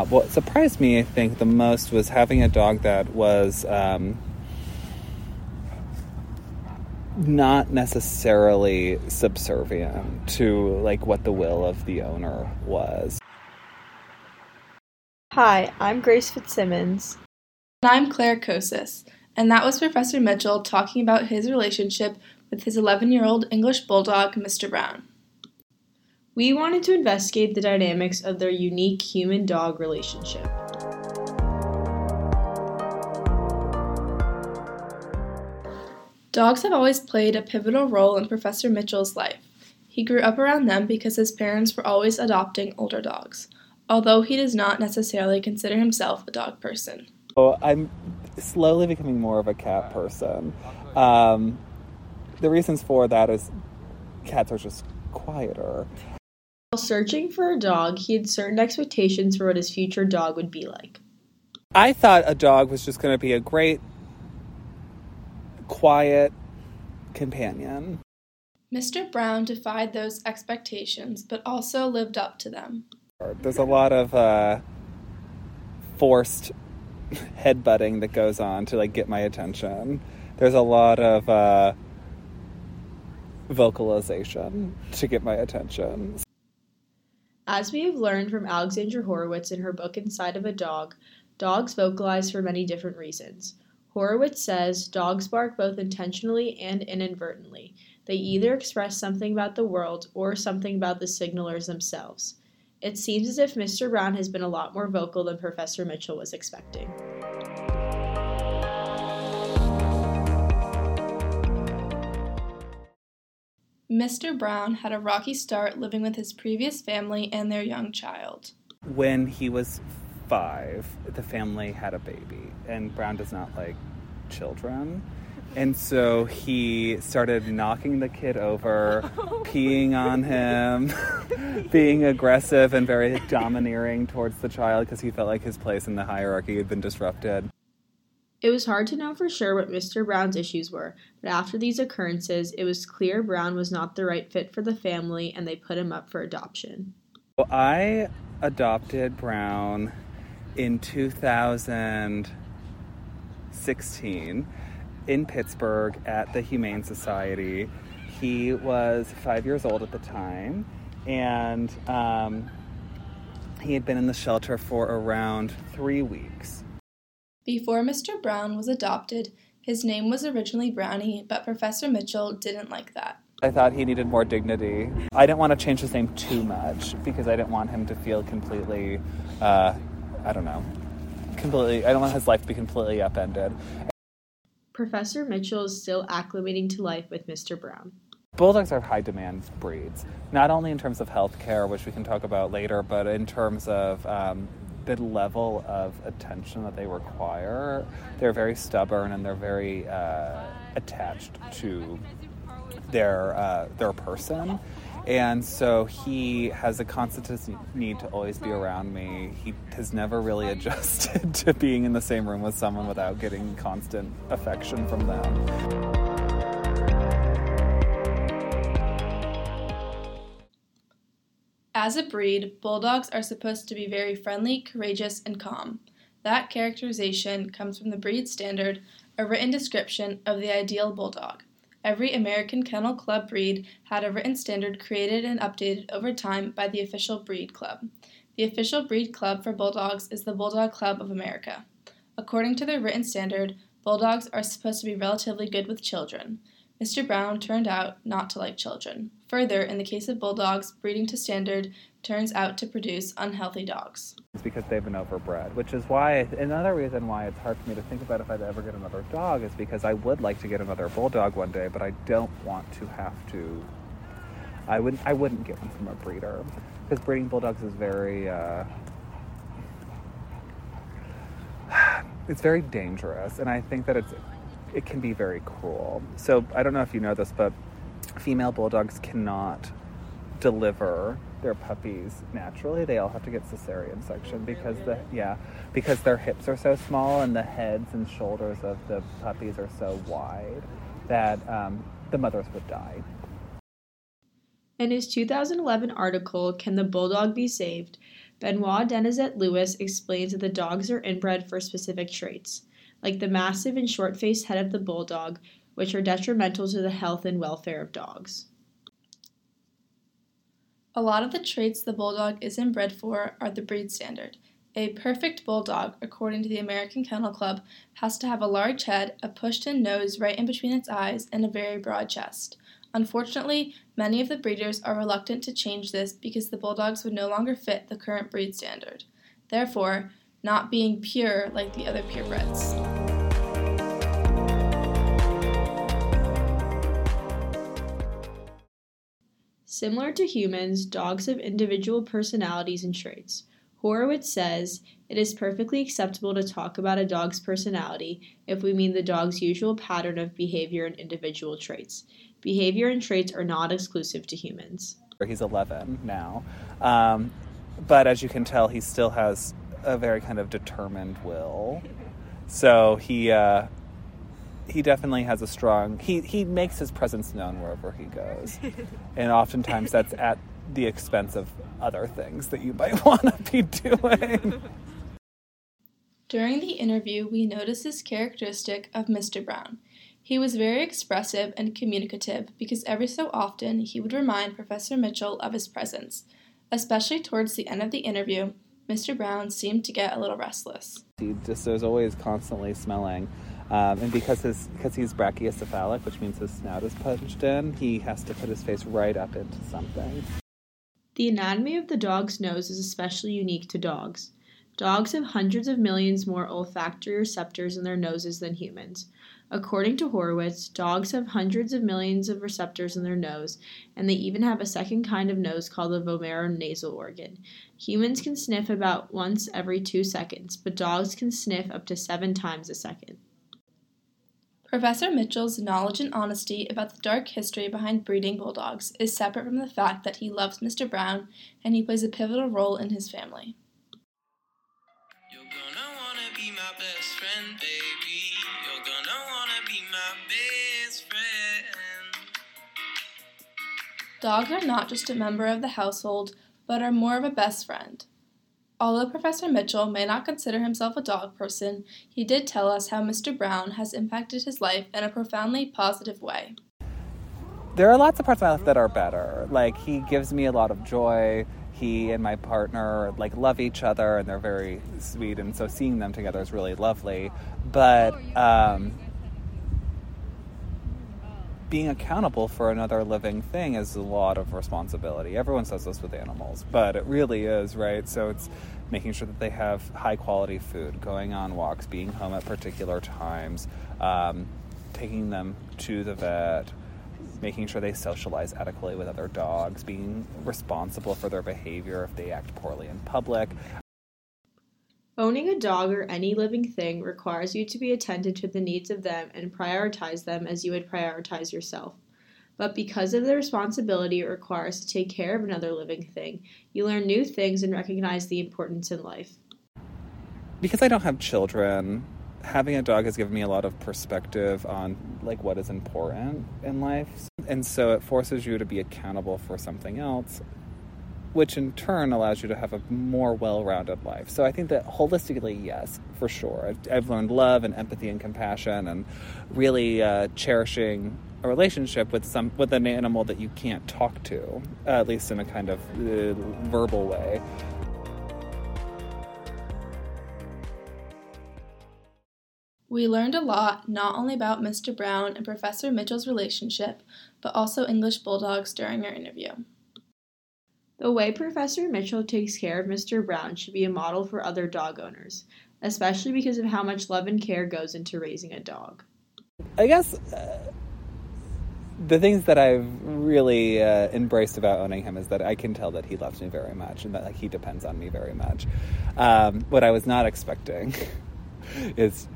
Uh, What surprised me, I think, the most was having a dog that was um, not necessarily subservient to like what the will of the owner was. Hi, I'm Grace Fitzsimmons. And I'm Claire Kosis, and that was Professor Mitchell talking about his relationship with his 11 year old English bulldog, Mr. Brown. We wanted to investigate the dynamics of their unique human dog relationship. Dogs have always played a pivotal role in Professor Mitchell's life. He grew up around them because his parents were always adopting older dogs, although he does not necessarily consider himself a dog person. So I'm slowly becoming more of a cat person. Um, the reasons for that is cats are just quieter. While searching for a dog, he had certain expectations for what his future dog would be like. I thought a dog was just going to be a great, quiet companion. Mr. Brown defied those expectations, but also lived up to them. There's a lot of uh, forced headbutting that goes on to like get my attention. There's a lot of uh, vocalization to get my attention. As we have learned from Alexandra Horowitz in her book Inside of a Dog, dogs vocalize for many different reasons. Horowitz says dogs bark both intentionally and inadvertently. They either express something about the world or something about the signalers themselves. It seems as if Mr. Brown has been a lot more vocal than Professor Mitchell was expecting. Mr. Brown had a rocky start living with his previous family and their young child. When he was five, the family had a baby, and Brown does not like children. And so he started knocking the kid over, oh peeing on him, being aggressive and very domineering towards the child because he felt like his place in the hierarchy had been disrupted. It was hard to know for sure what Mr. Brown's issues were, but after these occurrences, it was clear Brown was not the right fit for the family and they put him up for adoption. Well, I adopted Brown in 2016 in Pittsburgh at the Humane Society. He was five years old at the time, and um, he had been in the shelter for around three weeks. Before Mr. Brown was adopted, his name was originally Brownie, but Professor Mitchell didn't like that. I thought he needed more dignity. I didn't want to change his name too much because I didn't want him to feel completely, uh, I don't know, completely, I don't want his life to be completely upended. Professor Mitchell is still acclimating to life with Mr. Brown. Bulldogs are high demand breeds, not only in terms of health care, which we can talk about later, but in terms of um, level of attention that they require. They're very stubborn and they're very uh, attached to their uh, their person. And so he has a constant need to always be around me. He has never really adjusted to being in the same room with someone without getting constant affection from them. As a breed, bulldogs are supposed to be very friendly, courageous, and calm. That characterization comes from the breed standard, a written description of the ideal bulldog. Every American Kennel Club breed had a written standard created and updated over time by the official breed club. The official breed club for bulldogs is the Bulldog Club of America. According to their written standard, bulldogs are supposed to be relatively good with children. Mr. Brown turned out not to like children. Further, in the case of bulldogs, breeding to standard turns out to produce unhealthy dogs. It's because they've been overbred, which is why another reason why it's hard for me to think about if I'd ever get another dog is because I would like to get another bulldog one day, but I don't want to have to. I wouldn't. I wouldn't get one from a breeder because breeding bulldogs is very. Uh, it's very dangerous, and I think that it's it can be very cruel. So I don't know if you know this, but female bulldogs cannot deliver their puppies naturally. They all have to get cesarean section because the yeah because their hips are so small and the heads and shoulders of the puppies are so wide that um, the mothers would die. In his 2011 article, Can the Bulldog Be Saved? Benoit Denizet Lewis explains that the dogs are inbred for specific traits, like the massive and short faced head of the bulldog, which are detrimental to the health and welfare of dogs. A lot of the traits the bulldog is inbred for are the breed standard. A perfect bulldog, according to the American Kennel Club, has to have a large head, a pushed in nose right in between its eyes, and a very broad chest. Unfortunately, many of the breeders are reluctant to change this because the bulldogs would no longer fit the current breed standard, therefore, not being pure like the other purebreds. Similar to humans, dogs have individual personalities and traits. Horowitz says it is perfectly acceptable to talk about a dog's personality if we mean the dog's usual pattern of behavior and individual traits. Behavior and traits are not exclusive to humans. He's 11 now. Um, but as you can tell, he still has a very kind of determined will. So he uh, he definitely has a strong he he makes his presence known wherever he goes, and oftentimes that's at the expense of other things that you might want to be doing. During the interview, we noticed this characteristic of Mr. Brown. He was very expressive and communicative because every so often he would remind Professor Mitchell of his presence. Especially towards the end of the interview, Mr. Brown seemed to get a little restless. He just is always constantly smelling. Um, and because his because he's brachiocephalic, which means his snout is punched in, he has to put his face right up into something. The anatomy of the dog's nose is especially unique to dogs. Dogs have hundreds of millions more olfactory receptors in their noses than humans. According to Horowitz, dogs have hundreds of millions of receptors in their nose, and they even have a second kind of nose called the vomeronasal organ. Humans can sniff about once every two seconds, but dogs can sniff up to seven times a second. Professor Mitchell's knowledge and honesty about the dark history behind breeding bulldogs is separate from the fact that he loves Mr. Brown and he plays a pivotal role in his family. Dogs are not just a member of the household, but are more of a best friend. Although Professor Mitchell may not consider himself a dog person, he did tell us how Mr. Brown has impacted his life in a profoundly positive way. There are lots of parts of my life that are better. Like, he gives me a lot of joy. He and my partner like love each other and they're very sweet and so seeing them together is really lovely. But um, being accountable for another living thing is a lot of responsibility. Everyone says this with animals, but it really is, right? So it's making sure that they have high quality food, going on walks, being home at particular times, um, taking them to the vet, making sure they socialize adequately with other dogs, being responsible for their behavior if they act poorly in public. Owning a dog or any living thing requires you to be attentive to the needs of them and prioritize them as you would prioritize yourself. But because of the responsibility it requires to take care of another living thing, you learn new things and recognize the importance in life. Because I don't have children, having a dog has given me a lot of perspective on like what is important in life. And so it forces you to be accountable for something else which in turn allows you to have a more well-rounded life. So I think that holistically, yes, for sure. I've, I've learned love and empathy and compassion, and really uh, cherishing a relationship with some with an animal that you can't talk to, uh, at least in a kind of uh, verbal way. We learned a lot not only about Mr. Brown and Professor Mitchell's relationship, but also English bulldogs during our interview. The way Professor Mitchell takes care of Mr. Brown should be a model for other dog owners, especially because of how much love and care goes into raising a dog. I guess uh, the things that I've really uh, embraced about owning him is that I can tell that he loves me very much and that like, he depends on me very much. Um, what I was not expecting is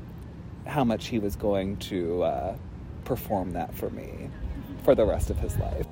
how much he was going to uh, perform that for me for the rest of his life.